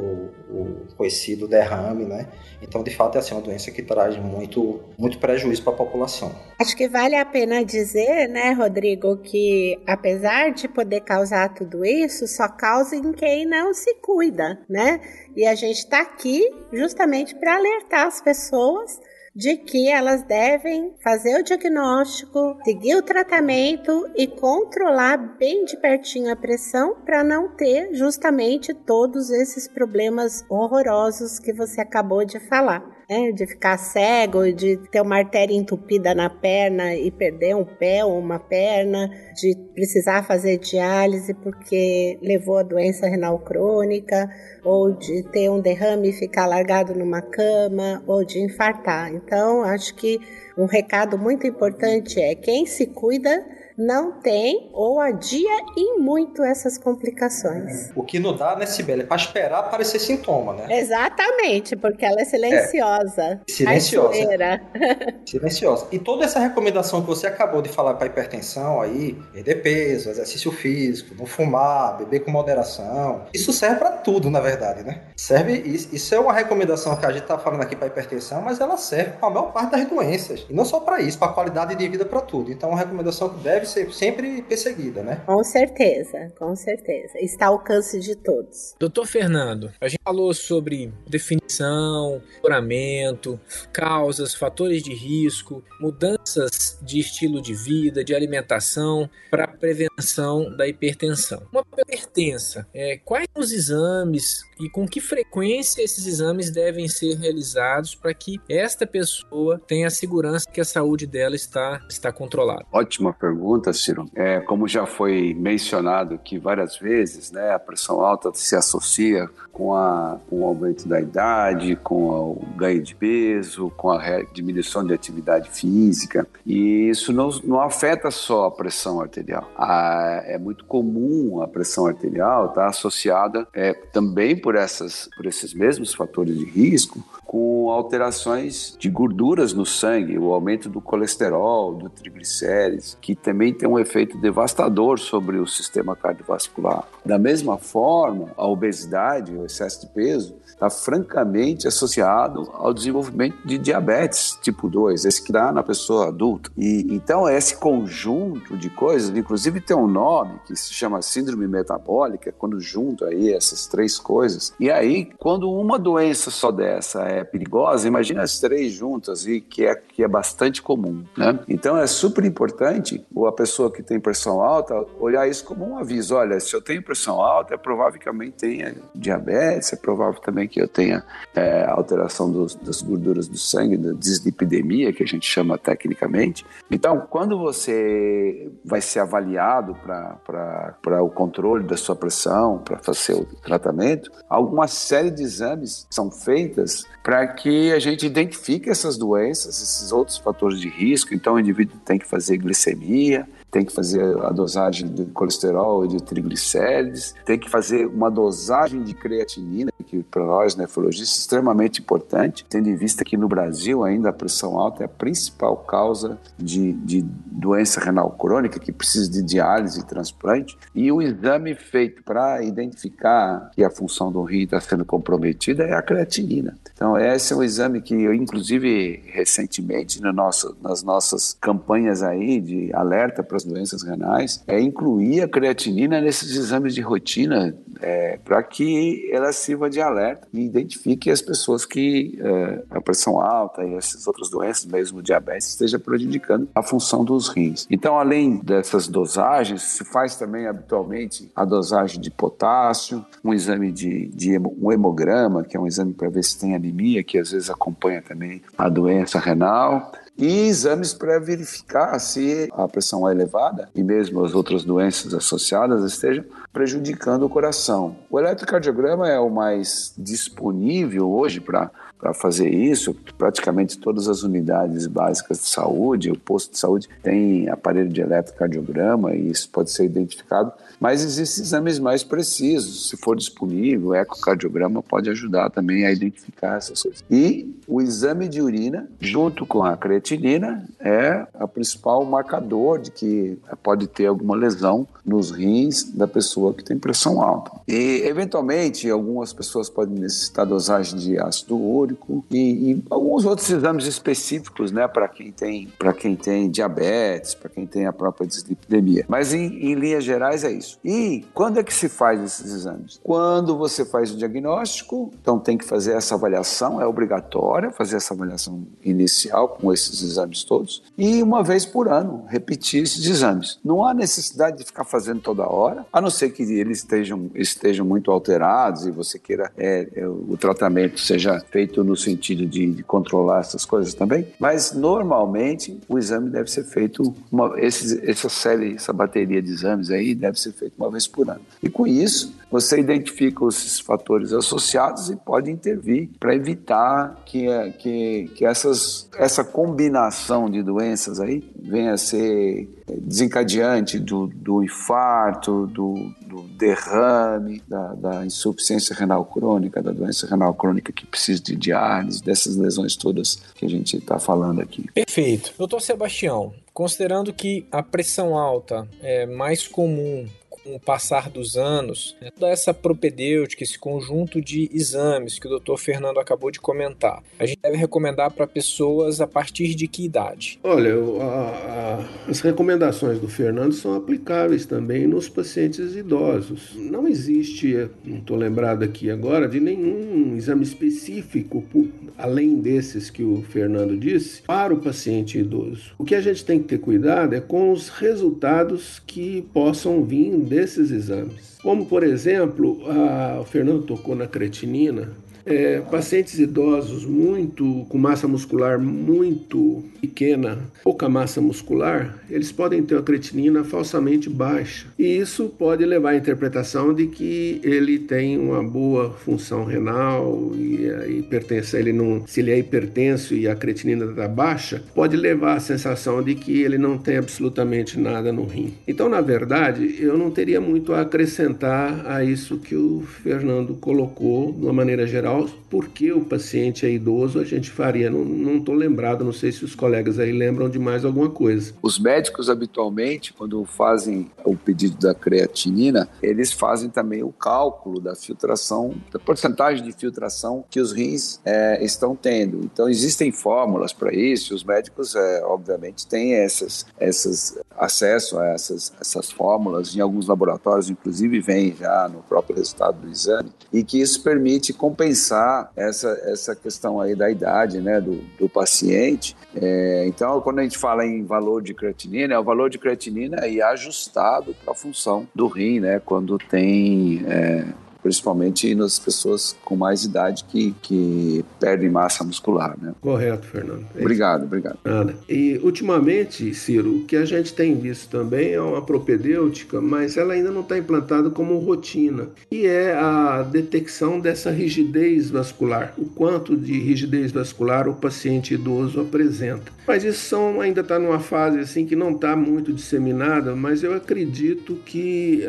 o conhecido derrame, né. Então, de fato, é assim, uma doença que traz muito, muito prejuízo para a população. Acho que vale a pena dizer, né, Rodrigo, que apesar de poder causar tudo isso, só causa em quem não se cuida, né? E a gente está aqui justamente para alertar as pessoas de que elas devem fazer o diagnóstico, seguir o tratamento e controlar bem de pertinho a pressão para não ter justamente todos esses problemas horrorosos que você acabou de falar né? De ficar cego, de ter uma artéria entupida na perna e perder um pé ou uma perna, de precisar fazer diálise porque levou a doença renal crônica, ou de ter um derrame e ficar largado numa cama, ou de infartar. Então, acho que um recado muito importante é quem se cuida não tem ou adia em muito essas complicações. O que não dá, né, Sibeli, é para esperar aparecer sintoma, né? Exatamente, porque ela é silenciosa. É. Silenciosa. silenciosa. E toda essa recomendação que você acabou de falar para hipertensão aí, perder peso, exercício físico, não fumar, beber com moderação, isso serve para tudo, na verdade, né? Serve, isso é uma recomendação que a gente tá falando aqui para hipertensão, mas ela serve para a maior parte das doenças. E não só para isso, para qualidade de vida para tudo. Então, é uma recomendação que deve deve ser sempre perseguida, né? Com certeza, com certeza. Está ao alcance de todos. Doutor Fernando, a gente falou sobre definição, monitoramento, causas, fatores de risco, mudanças de estilo de vida, de alimentação para prevenção da hipertensão. Uma hipertensa, é, quais os exames e com que frequência esses exames devem ser realizados para que esta pessoa tenha a segurança que a saúde dela está, está controlada? Ótima pergunta pergunta, Ciro. É, como já foi mencionado aqui várias vezes, né, a pressão alta se associa com, a, com o aumento da idade, com o ganho de peso, com a diminuição de atividade física. E isso não, não afeta só a pressão arterial. A, é muito comum a pressão arterial estar tá associada é, também por, essas, por esses mesmos fatores de risco com alterações de gorduras no sangue, o aumento do colesterol, do triglicérides, que também tem um efeito devastador sobre o sistema cardiovascular. Da mesma forma, a obesidade, o excesso de peso, está francamente associado ao desenvolvimento de diabetes tipo 2, esse que dá na pessoa adulta. E então esse conjunto de coisas, inclusive tem um nome que se chama síndrome metabólica, quando junta aí essas três coisas. E aí, quando uma doença só dessa é perigosa, imagina as três juntas e que é que é bastante comum, né? Então é super importante a pessoa que tem pressão alta olhar isso como um aviso. Olha, se eu tenho pressão alta, é provável que também tenha diabetes, é provável também que eu tenha é, alteração dos, das gorduras do sangue, da dislipidemia, que a gente chama tecnicamente. Então, quando você vai ser avaliado para o controle da sua pressão, para fazer o tratamento, alguma série de exames são feitas para que a gente identifique essas doenças, esses outros fatores de risco. Então, o indivíduo tem que fazer glicemia, tem que fazer a dosagem de colesterol e de triglicérides, tem que fazer uma dosagem de creatinina, que para nós nefrologistas é extremamente importante, tendo em vista que no Brasil ainda a pressão alta é a principal causa de, de doença renal crônica, que precisa de diálise e transplante, e o exame feito para identificar que a função do rim está sendo comprometida é a creatinina. Então, esse é um exame que eu, inclusive, recentemente, no nosso, nas nossas campanhas aí de alerta para as doenças renais, é incluir a creatinina nesses exames de rotina é, para que ela sirva de alerta e identifique as pessoas que é, a pressão alta e essas outras doenças, mesmo diabetes, esteja prejudicando a função dos rins. Então, além dessas dosagens, se faz também habitualmente a dosagem de potássio, um exame de, de um hemograma, que é um exame para ver se tem anemia, que às vezes acompanha também a doença renal e exames para verificar se a pressão é elevada e mesmo as outras doenças associadas estejam prejudicando o coração. O eletrocardiograma é o mais disponível hoje para para fazer isso. Praticamente todas as unidades básicas de saúde, o posto de saúde tem aparelho de eletrocardiograma e isso pode ser identificado. Mas existem exames mais precisos, se for disponível, o ecocardiograma pode ajudar também a identificar essas coisas. E o exame de urina, junto com a creatinina, é o principal marcador de que pode ter alguma lesão nos rins da pessoa que tem pressão alta. E, eventualmente, algumas pessoas podem necessitar dosagem de ácido úrico e, e alguns outros exames específicos, né, para quem tem para quem tem diabetes, para quem tem a própria dislipidemia. Mas em, em linhas gerais é isso. E quando é que se faz esses exames? Quando você faz o diagnóstico, então tem que fazer essa avaliação, é obrigatória fazer essa avaliação inicial com esses exames todos e uma vez por ano repetir esses exames. Não há necessidade de ficar fazendo toda hora, a não ser que eles estejam estejam muito alterados e você queira é, é, o tratamento seja feito no sentido de, de, controlar essas coisas também, mas normalmente o exame deve ser feito, uma, essa série, essa bateria de exames aí deve ser feito uma vez por ano. E com isso, você identifica esses fatores associados e pode intervir para evitar que, que, que essas, essa combinação de doenças aí venha a ser desencadeante do, do infarto, do, do derrame, da, da, insuficiência renal crônica, da doença renal crônica que precisa de diálise, dessas lesões todas que a gente está falando aqui. Perfeito. Doutor Sebastião, considerando que a pressão alta é mais comum com o passar dos anos, né, toda essa propedêutica, esse conjunto de exames que o Dr. Fernando acabou de comentar, a gente deve recomendar para pessoas a partir de que idade? Olha, a, a, as recomendações do Fernando são aplicáveis também nos pacientes idosos. Não existe, não estou lembrado aqui agora, de nenhum exame específico, além desses que o Fernando disse, para o paciente idoso. O que a gente tem que ter cuidado é com os resultados que possam vir desses exames. Como, por exemplo, a, o Fernando tocou na creatinina. É, pacientes idosos muito com massa muscular muito pequena, pouca massa muscular, eles podem ter uma creatinina falsamente baixa. E isso pode levar à interpretação de que ele tem uma boa função renal e a hipertensão, ele não, se ele é hipertenso e a creatinina está baixa, pode levar à sensação de que ele não tem absolutamente nada no rim. Então, na verdade, eu não teria muito a acrescentar a isso que o Fernando colocou de uma maneira geral, porque o paciente é idoso, a gente faria, não estou lembrado, não sei se os colegas aí lembram de mais alguma coisa. Os médicos habitualmente, quando fazem o pedido da creatinina, eles fazem também o cálculo da filtração, da porcentagem de filtração que os rins é, estão tendo. Então existem fórmulas para isso, os médicos, é, obviamente, têm essas, essas acesso a essas, essas fórmulas, em alguns laboratórios, inclusive, vem já no próprio resultado do exame, e que isso permite compensar essa, essa questão aí da idade né, do, do paciente. É, então, quando a gente fala em valor de creatinina, é o valor de creatinina aí ajustado para a função do rim, né, quando tem é, principalmente nas pessoas com mais idade que, que perdem massa muscular. Né? Correto, Fernando. É obrigado, obrigado. E ultimamente, Ciro, o que a gente tem visto também é uma propedêutica, mas ela ainda não está implantada como rotina, e é a detecção dessa rigidez vascular, o quanto de rigidez vascular o paciente idoso apresenta. Mas isso são, ainda está numa fase assim que não está muito disseminada, mas eu acredito que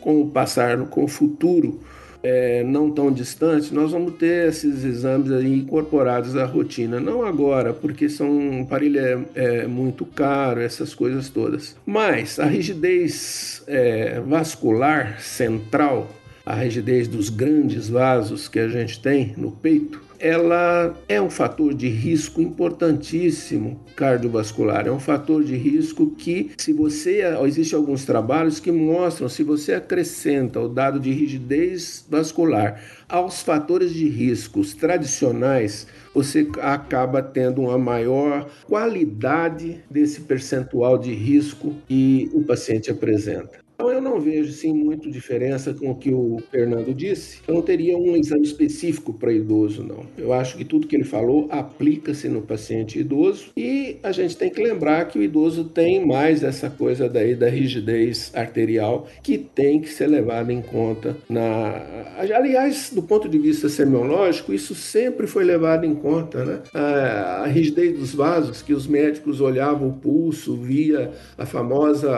com o passar, com o futuro, é, não tão distante, nós vamos ter esses exames incorporados à rotina. Não agora, porque são um aparelho é, é muito caro, essas coisas todas. Mas a rigidez é, vascular central, a rigidez dos grandes vasos que a gente tem no peito, ela é um fator de risco importantíssimo cardiovascular. É um fator de risco que, se você. Existem alguns trabalhos que mostram se você acrescenta o dado de rigidez vascular aos fatores de riscos tradicionais, você acaba tendo uma maior qualidade desse percentual de risco que o paciente apresenta. Então eu não vejo sim muito diferença com o que o Fernando disse. Eu não teria um exame específico para idoso, não. Eu acho que tudo que ele falou aplica-se no paciente idoso e a gente tem que lembrar que o idoso tem mais essa coisa daí da rigidez arterial que tem que ser levada em conta na. Aliás, do ponto de vista semiológico, isso sempre foi levado em conta, né? A, rigidez dos vasos, que os médicos olhavam o pulso, via a famosa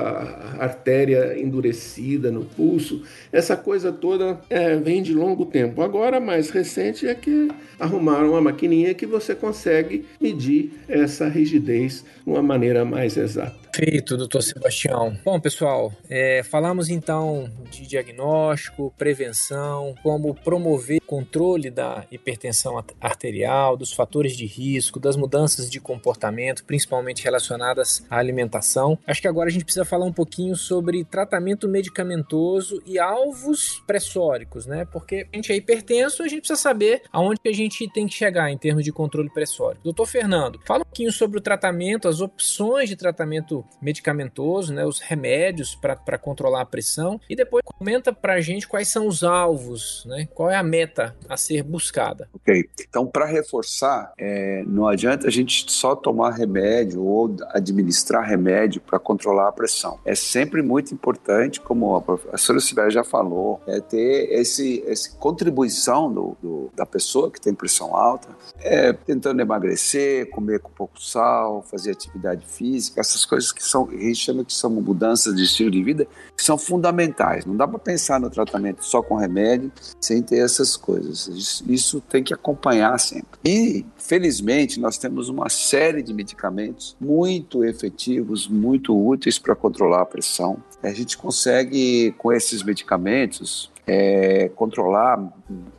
artéria endurecida no pulso. Essa coisa toda é, vem de longo tempo. Agora, mais recente é que arrumaram uma maquininha que você consegue medir essa rigidez de uma maneira mais exata. Perfeito, doutor Sebastião. Bom, pessoal, é, falamos então de diagnóstico, prevenção, como promover controle da hipertensão arterial, dos fatores de risco, das mudanças de comportamento, principalmente relacionadas à alimentação. Acho que agora a gente precisa falar um pouquinho sobre tratamento medicamentoso e alvos pressóricos, né? Porque a gente é hipertenso, a gente precisa saber aonde a gente tem que chegar em termos de controle pressórico. Doutor Fernando, fala um pouquinho sobre o tratamento, as opções de tratamento medicamentoso, né, os remédios para controlar a pressão, e depois comenta para a gente quais são os alvos, né, qual é a meta a ser buscada. Ok, então para reforçar, é, não adianta a gente só tomar remédio ou administrar remédio para controlar a pressão. É sempre muito importante, como a professora Sibeli já falou, é ter esse, essa contribuição do, do, da pessoa que tem pressão alta, é, tentando emagrecer, comer com pouco sal, fazer atividade física, essas coisas coisas que são, a gente chama que são mudanças de estilo de vida, que são fundamentais. Não dá para pensar no tratamento só com remédio sem ter essas coisas. Isso, isso tem que acompanhar sempre. E, felizmente, nós temos uma série de medicamentos muito efetivos, muito úteis para controlar a pressão. A gente consegue, com esses medicamentos, é, controlar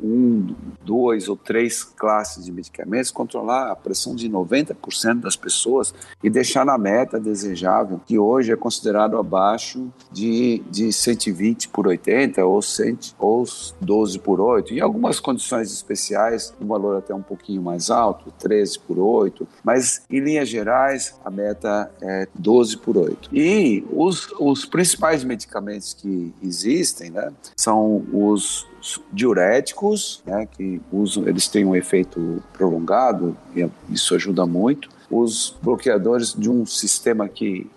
um, dois ou três classes de medicamentos, controlar a pressão de 90% das pessoas e deixar na meta desejável, que hoje é considerado abaixo de, de 120 por 80 ou, 100, ou 12 por 8. Em algumas condições especiais, um valor até um pouquinho mais alto, 13 por 8, mas em linhas gerais, a meta é 12 por 8. E os, os principais medicamentos que existem né, são os os diuréticos, né, que usam, eles têm um efeito prolongado e isso ajuda muito. Os bloqueadores de um sistema que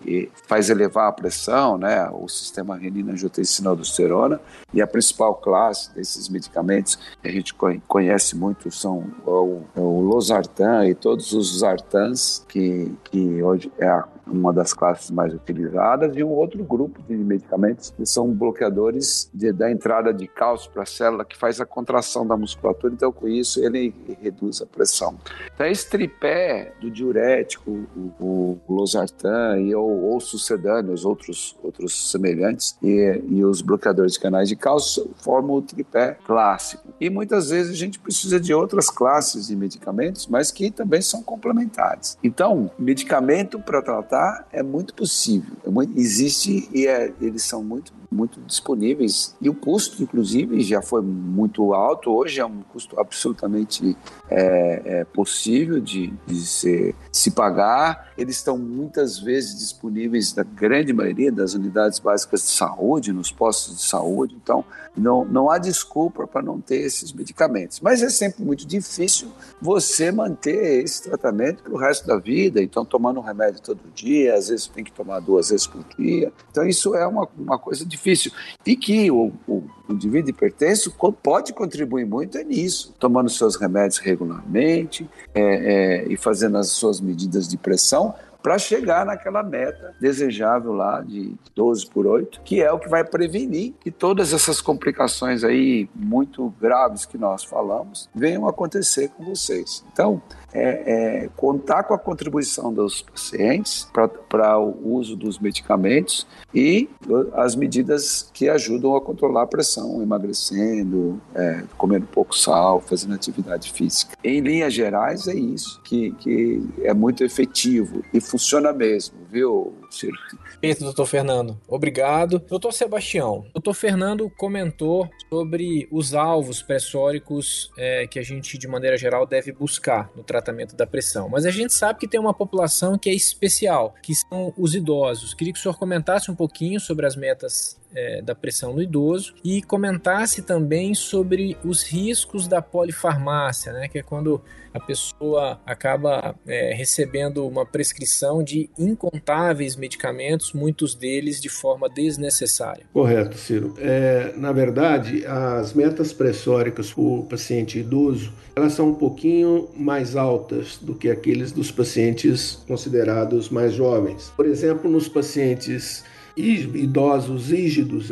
faz elevar a pressão, né, o sistema renina-angiotensina-aldosterona, e a principal classe desses medicamentos que a gente conhece muito são o, o losartan e todos os sartans, que, que hoje é a uma das classes mais utilizadas, e um outro grupo de medicamentos que são bloqueadores de, da entrada de cálcio para a célula, que faz a contração da musculatura, então com isso ele reduz a pressão. Então esse tripé do diurético, o, o losartan e ou, ou sucedâneos, outros, outros semelhantes, e, e os bloqueadores de canais de cálcio formam o tripé clássico. E muitas vezes a gente precisa de outras classes de medicamentos, mas que também são complementares. Então, medicamento para tratar é muito possível. É existe e é, eles são muito, muito disponíveis. E o custo, inclusive, já foi muito alto. Hoje é um custo absolutamente é, é possível de, de se, se pagar. Eles estão muitas vezes disponíveis na grande maioria das unidades básicas de saúde, nos postos de saúde. Então, não, não há desculpa para não ter esses medicamentos. Mas é sempre muito difícil você manter esse tratamento para o resto da vida. Então, tomando um remédio todo dia, às vezes tem que tomar duas vezes por dia. Então, isso é uma, uma coisa difícil. E que o, o, indivíduo hipertenso pode contribuir muito é nisso, tomando seus remédios regularmente é, é, e fazendo as suas medidas de pressão para chegar naquela meta desejável lá de 12 por 8, que é o que vai prevenir que todas essas complicações aí muito graves que nós falamos venham acontecer com vocês. Então, é, é, contar com a contribuição dos pacientes para o uso dos medicamentos e as medidas que ajudam a controlar a pressão, emagrecendo, é, comendo pouco sal, fazendo atividade física. Em linhas gerais, é isso que, que é muito efetivo e funciona mesmo, viu, Ciro? Perfeito, doutor Fernando. Obrigado. Doutor Sebastião, doutor Fernando comentou sobre os alvos pressóricos é, que a gente, de maneira geral, deve buscar no tratamento da pressão. Mas a gente sabe que tem uma população que é especial, que são os idosos. Queria que o senhor comentasse um pouquinho sobre as metas é, da pressão no idoso e comentasse também sobre os riscos da polifarmácia, né, que é quando a pessoa acaba é, recebendo uma prescrição de incontáveis medicamentos, muitos deles de forma desnecessária. Correto, Ciro. É, na verdade, as metas pressóricas para o paciente idoso elas são um pouquinho mais altas do que aqueles dos pacientes considerados mais jovens. Por exemplo, nos pacientes idosos rígidos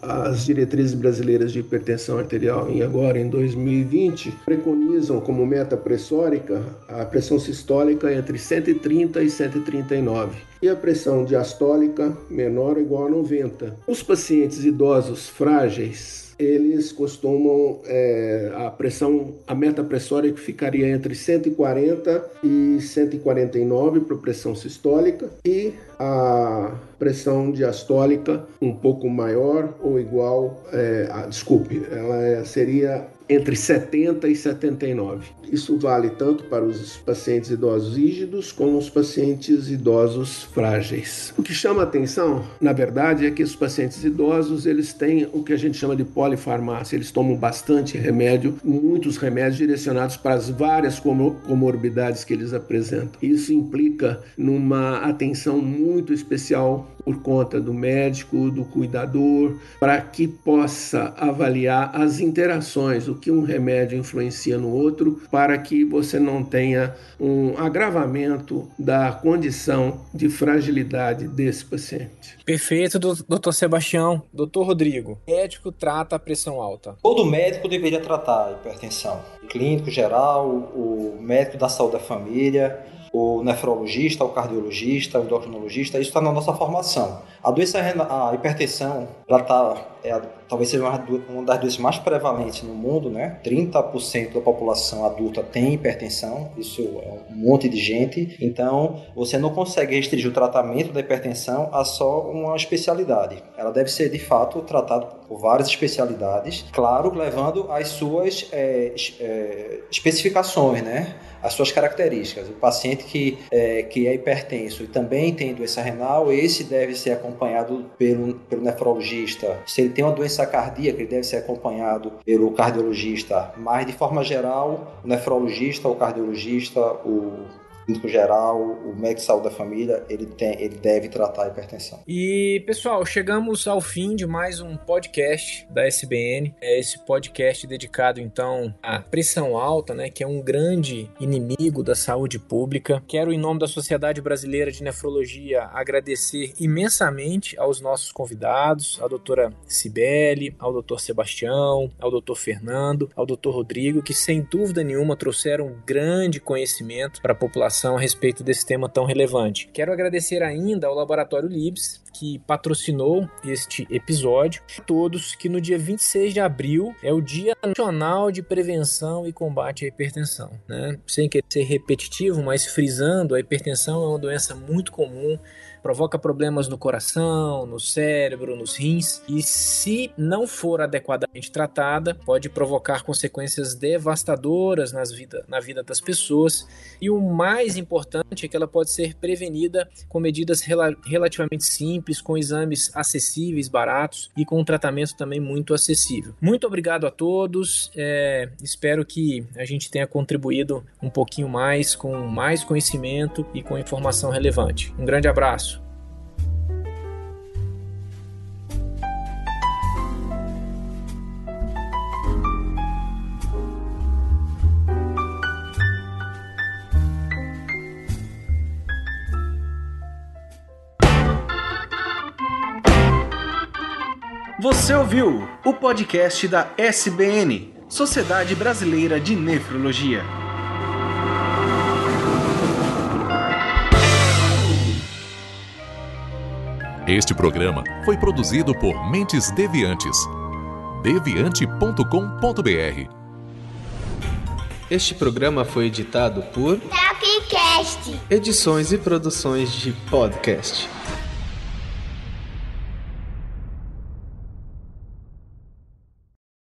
as diretrizes brasileiras de hipertensão arterial em agora em 2020 preconizam como meta pressórica a pressão sistólica entre 130 e 139 e a pressão diastólica menor ou igual a 90. Os pacientes idosos frágeis eles costumam é, a pressão, a meta pressórica ficaria entre 140 e 149 para pressão sistólica e a pressão diastólica um pouco maior ou igual, é, a, desculpe, ela seria entre 70 e 79. Isso vale tanto para os pacientes idosos rígidos como os pacientes idosos frágeis. O que chama atenção, na verdade, é que os pacientes idosos eles têm o que a gente chama de polifarmácia. Eles tomam bastante remédio, muitos remédios direcionados para as várias comorbidades que eles apresentam. Isso implica numa atenção muito especial por conta do médico, do cuidador, para que possa avaliar as interações, o que um remédio influencia no outro, para que você não tenha um agravamento da condição de fragilidade desse paciente. Perfeito, doutor Sebastião. Doutor Rodrigo, médico trata a pressão alta. Todo médico deveria tratar a hipertensão. O clínico geral, o médico da saúde da família, o nefrologista, o cardiologista, o endocrinologista, isso está na nossa formação. A doença, a hipertensão, ela tá, é, talvez seja uma, das doenças mais prevalentes no mundo, né? 30% da população adulta tem hipertensão, isso é um monte de gente. Então, você não consegue restringir o tratamento da hipertensão a só uma especialidade. Ela deve ser, de fato, tratada por várias especialidades, claro, levando as suas é, é, especificações, né? as suas características. O paciente que é, que é hipertenso e também tem doença renal, esse deve ser acompanhado pelo, pelo nefrologista. Se ele tem uma doença cardíaca, ele deve ser acompanhado pelo cardiologista. Mas, de forma geral, o nefrologista, o cardiologista, o clínico geral, o médico de saúde da família, ele, tem, ele deve tratar a hipertensão. E, pessoal, chegamos ao fim de mais um podcast da SBN. É esse podcast dedicado, então, à pressão alta, né, que é um grande inimigo da saúde pública. Quero, em nome da Sociedade Brasileira de Nefrologia, agradecer imensamente aos nossos convidados, a doutora Cibele, ao doutor Sebastião, ao doutor Fernando, ao doutor Rodrigo, que, sem dúvida nenhuma, trouxeram grande conhecimento para a população a respeito desse tema tão relevante. Quero agradecer ainda ao Laboratório Libs, que patrocinou este episódio. A todos que no dia 26 de abril é o Dia Nacional de Prevenção e Combate à Hipertensão. Né? Sem querer ser repetitivo, mas frisando, a hipertensão é uma doença muito comum provoca problemas no coração, no cérebro, nos rins e, se não for adequadamente tratada, pode provocar consequências devastadoras nas vida, na vida das pessoas. E o mais importante é que ela pode ser prevenida com medidas rela relativamente simples, com exames acessíveis, baratos e com um tratamento também muito acessível. Muito obrigado a todos. É, espero que a gente tenha contribuído um pouquinho mais com mais conhecimento e com informação relevante. Um grande abraço. Você ouviu o podcast da SBN, Sociedade Brasileira de Nefrologia. Este programa foi produzido por Mentes Deviantes. deviante.com.br. Este programa foi editado por Tapcast. Edições e Produções de Podcast.